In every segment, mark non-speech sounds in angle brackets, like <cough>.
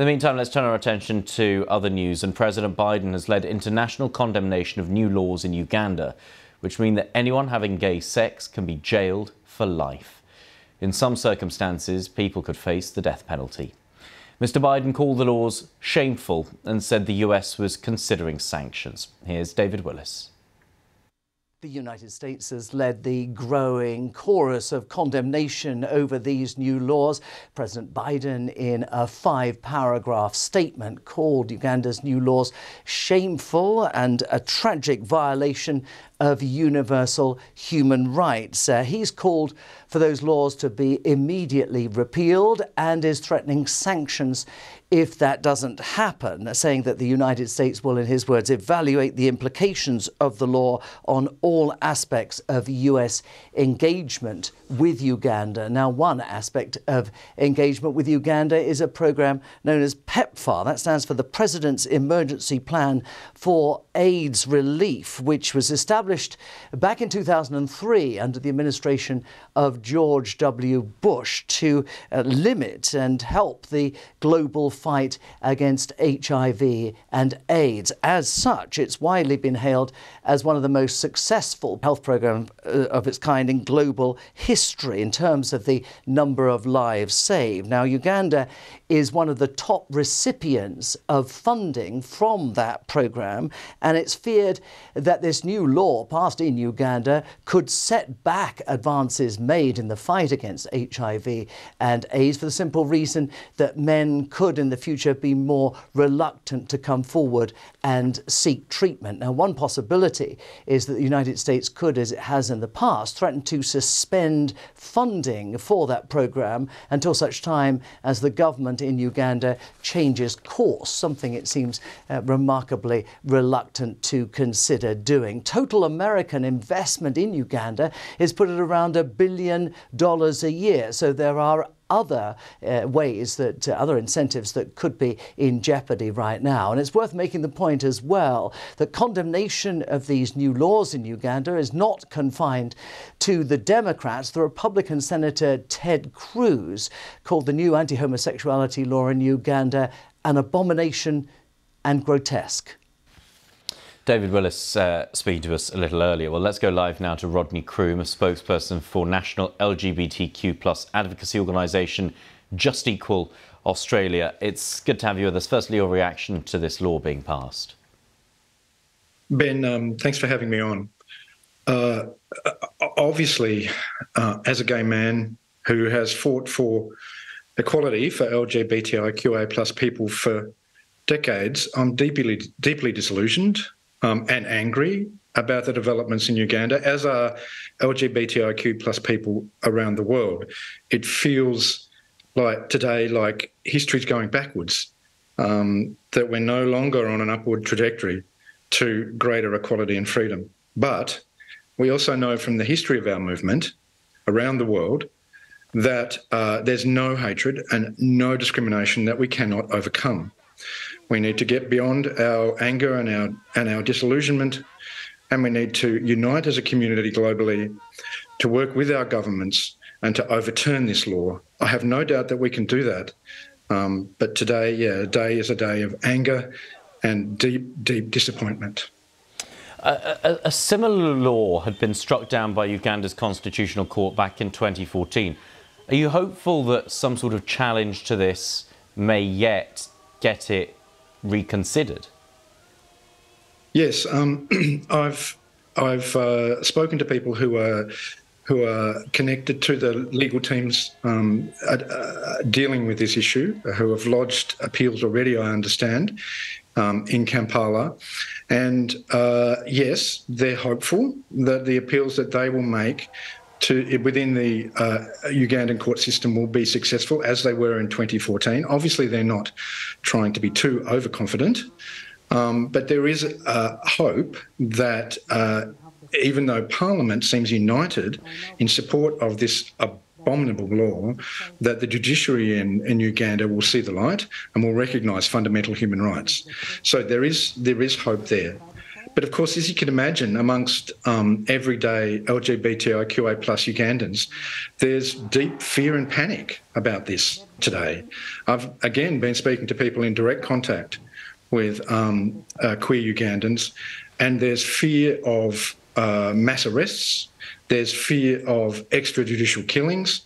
In the meantime, let's turn our attention to other news. And President Biden has led international condemnation of new laws in Uganda, which mean that anyone having gay sex can be jailed for life. In some circumstances, people could face the death penalty. Mr. Biden called the laws shameful and said the US was considering sanctions. Here's David Willis. The United States has led the growing chorus of condemnation over these new laws. President Biden, in a five paragraph statement, called Uganda's new laws shameful and a tragic violation of universal human rights. Uh, he's called for those laws to be immediately repealed and is threatening sanctions if that doesn't happen, saying that the United States will, in his words, evaluate the implications of the law on all aspects of US engagement with Uganda. Now, one aspect of engagement with Uganda is a program known as PEPFAR. That stands for the President's Emergency Plan for AIDS Relief, which was established back in 2003 under the administration of George W. Bush to uh, limit and help the global fight against HIV and AIDS. As such, it's widely been hailed as one of the most successful health programs uh, of its kind in global history in terms of the number of lives saved. Now, Uganda is one of the top recipients of funding from that program, and it's feared that this new law passed in Uganda could set back advances made in the fight against HIV and AIDS for the simple reason that men could in the future be more reluctant to come forward and seek treatment. Now, one possibility is that the United States could, as it has in the past, threaten to suspend funding for that program until such time as the government in Uganda changes course, something it seems uh, remarkably reluctant to consider doing. Total American investment in Uganda is put at around a billion dollars a year. So there are other uh, ways that uh, other incentives that could be in jeopardy right now. And it's worth making the point as well that condemnation of these new laws in Uganda is not confined to the Democrats. The Republican Senator Ted Cruz called the new anti homosexuality law in Uganda an abomination and grotesque. David Willis uh, speaking to us a little earlier. Well, let's go live now to Rodney Croome, a spokesperson for national LGBTQ plus advocacy organisation Just Equal Australia. It's good to have you with us. Firstly, your reaction to this law being passed. Ben, um, thanks for having me on. Uh, obviously, uh, as a gay man who has fought for equality for LGBTIQA plus people for decades, I'm deeply, deeply disillusioned um, and angry about the developments in Uganda, as are LGBTIQ plus people around the world. It feels like today, like history's going backwards, um, that we're no longer on an upward trajectory to greater equality and freedom. But we also know from the history of our movement around the world that uh, there's no hatred and no discrimination that we cannot overcome. We need to get beyond our anger and our and our disillusionment, and we need to unite as a community globally to work with our governments and to overturn this law. I have no doubt that we can do that. Um, but today, yeah, day is a day of anger and deep, deep disappointment. A, a, a, similar law had been struck down by Uganda's constitutional court back in 2014. Are you hopeful that some sort of challenge to this may yet get it reconsidered? Yes, um, <clears throat> I've I've uh, spoken to people who are who are connected to the legal teams um, uh, dealing with this issue, who have lodged appeals already. I understand um, in Kampala, and uh, yes, they're hopeful that the appeals that they will make to within the uh, Ugandan court system will be successful as they were in 2014. Obviously, they're not trying to be too overconfident, um, but there is hope that uh, even though Parliament seems united in support of this abominable law, that the judiciary in, in Uganda will see the light and will recognise fundamental human rights. So there is there is hope there. But of course, as you can imagine, amongst um, everyday LGBTIQA plus Ugandans, there's deep fear and panic about this today. I've again been speaking to people in direct contact with um, uh, queer Ugandans, and there's fear of uh, mass arrests, there's fear of extrajudicial killings,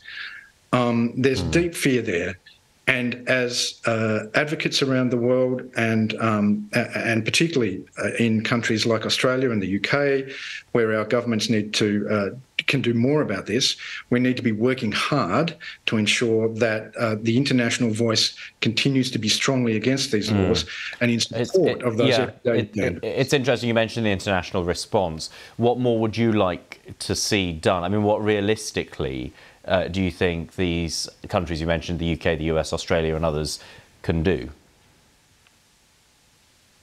um, there's mm. deep fear there. And as uh, advocates around the world, and um, and particularly uh, in countries like Australia and the UK, where our governments need to uh, can do more about this, we need to be working hard to ensure that uh, the international voice continues to be strongly against these mm. laws and in support it, of those. Yeah, it, it, it's interesting you mentioned the international response. What more would you like to see done? I mean, what realistically? Uh, do you think these countries you mentioned, the UK, the US, Australia, and others, can do?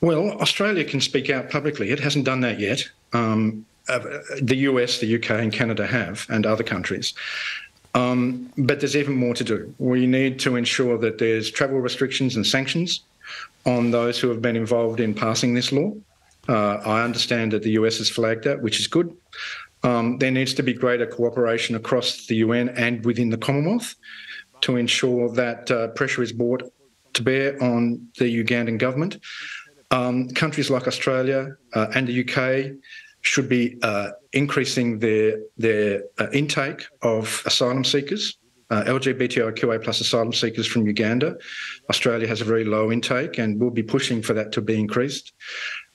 Well, Australia can speak out publicly. It hasn't done that yet. Um, uh, the US, the UK, and Canada have, and other countries. Um, but there's even more to do. We need to ensure that there's travel restrictions and sanctions on those who have been involved in passing this law. Uh, I understand that the US has flagged that, which is good. Um, there needs to be greater cooperation across the UN and within the Commonwealth to ensure that uh, pressure is brought to bear on the Ugandan government. Um, countries like Australia uh, and the UK should be uh, increasing their their uh, intake of asylum seekers, uh, LGBTIQA plus asylum seekers from Uganda. Australia has a very low intake, and we'll be pushing for that to be increased.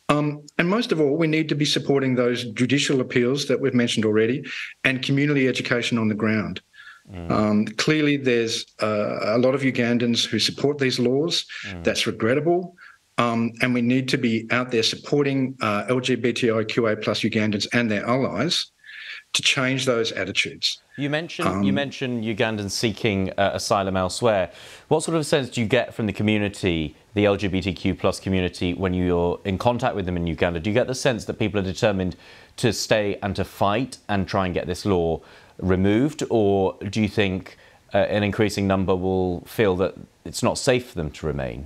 Um, and most of all, we need to be supporting those judicial appeals that we've mentioned already and community education on the ground. Mm. Um, clearly, there's uh, a lot of Ugandans who support these laws. Mm. That's regrettable. Um, and we need to be out there supporting uh, LGBTIQA plus Ugandans and their allies to change those attitudes. You mentioned um, you mentioned Ugandans seeking uh, asylum elsewhere. What sort of sense do you get from the community the LGBTQ plus community when you're in contact with them in Uganda? Do you get the sense that people are determined to stay and to fight and try and get this law removed, or do you think uh, an increasing number will feel that it's not safe for them to remain?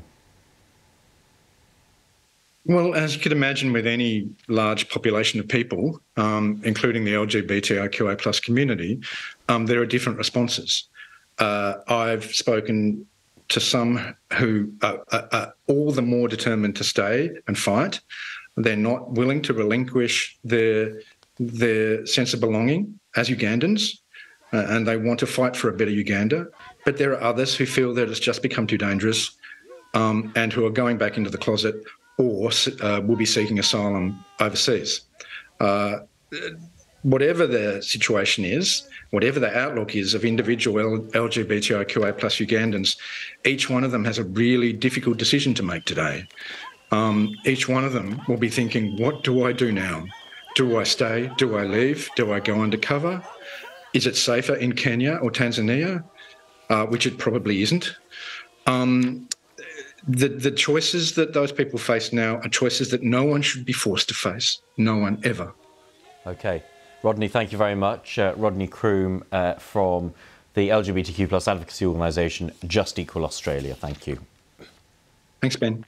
Well, as you could imagine, with any large population of people, um, including the LGBTIQA plus community, um, there are different responses. Uh, I've spoken to some who are, are, are, all the more determined to stay and fight. They're not willing to relinquish their their sense of belonging as Ugandans, uh, and they want to fight for a better Uganda. But there are others who feel that it's just become too dangerous, um, and who are going back into the closet or uh, will be seeking asylum overseas. Uh, whatever the situation is, whatever the outlook is of individual LGBTIQA plus Ugandans, each one of them has a really difficult decision to make today. Um, each one of them will be thinking, what do I do now? Do I stay? Do I leave? Do I go undercover? Is it safer in Kenya or Tanzania? Uh, which it probably isn't. Um, the, the choices that those people face now are choices that no one should be forced to face. No one ever. Okay. Rodney, thank you very much. Uh, Rodney Croome uh, from the LGBTQ plus advocacy organisation Just Equal Australia. Thank you. Thanks, Ben.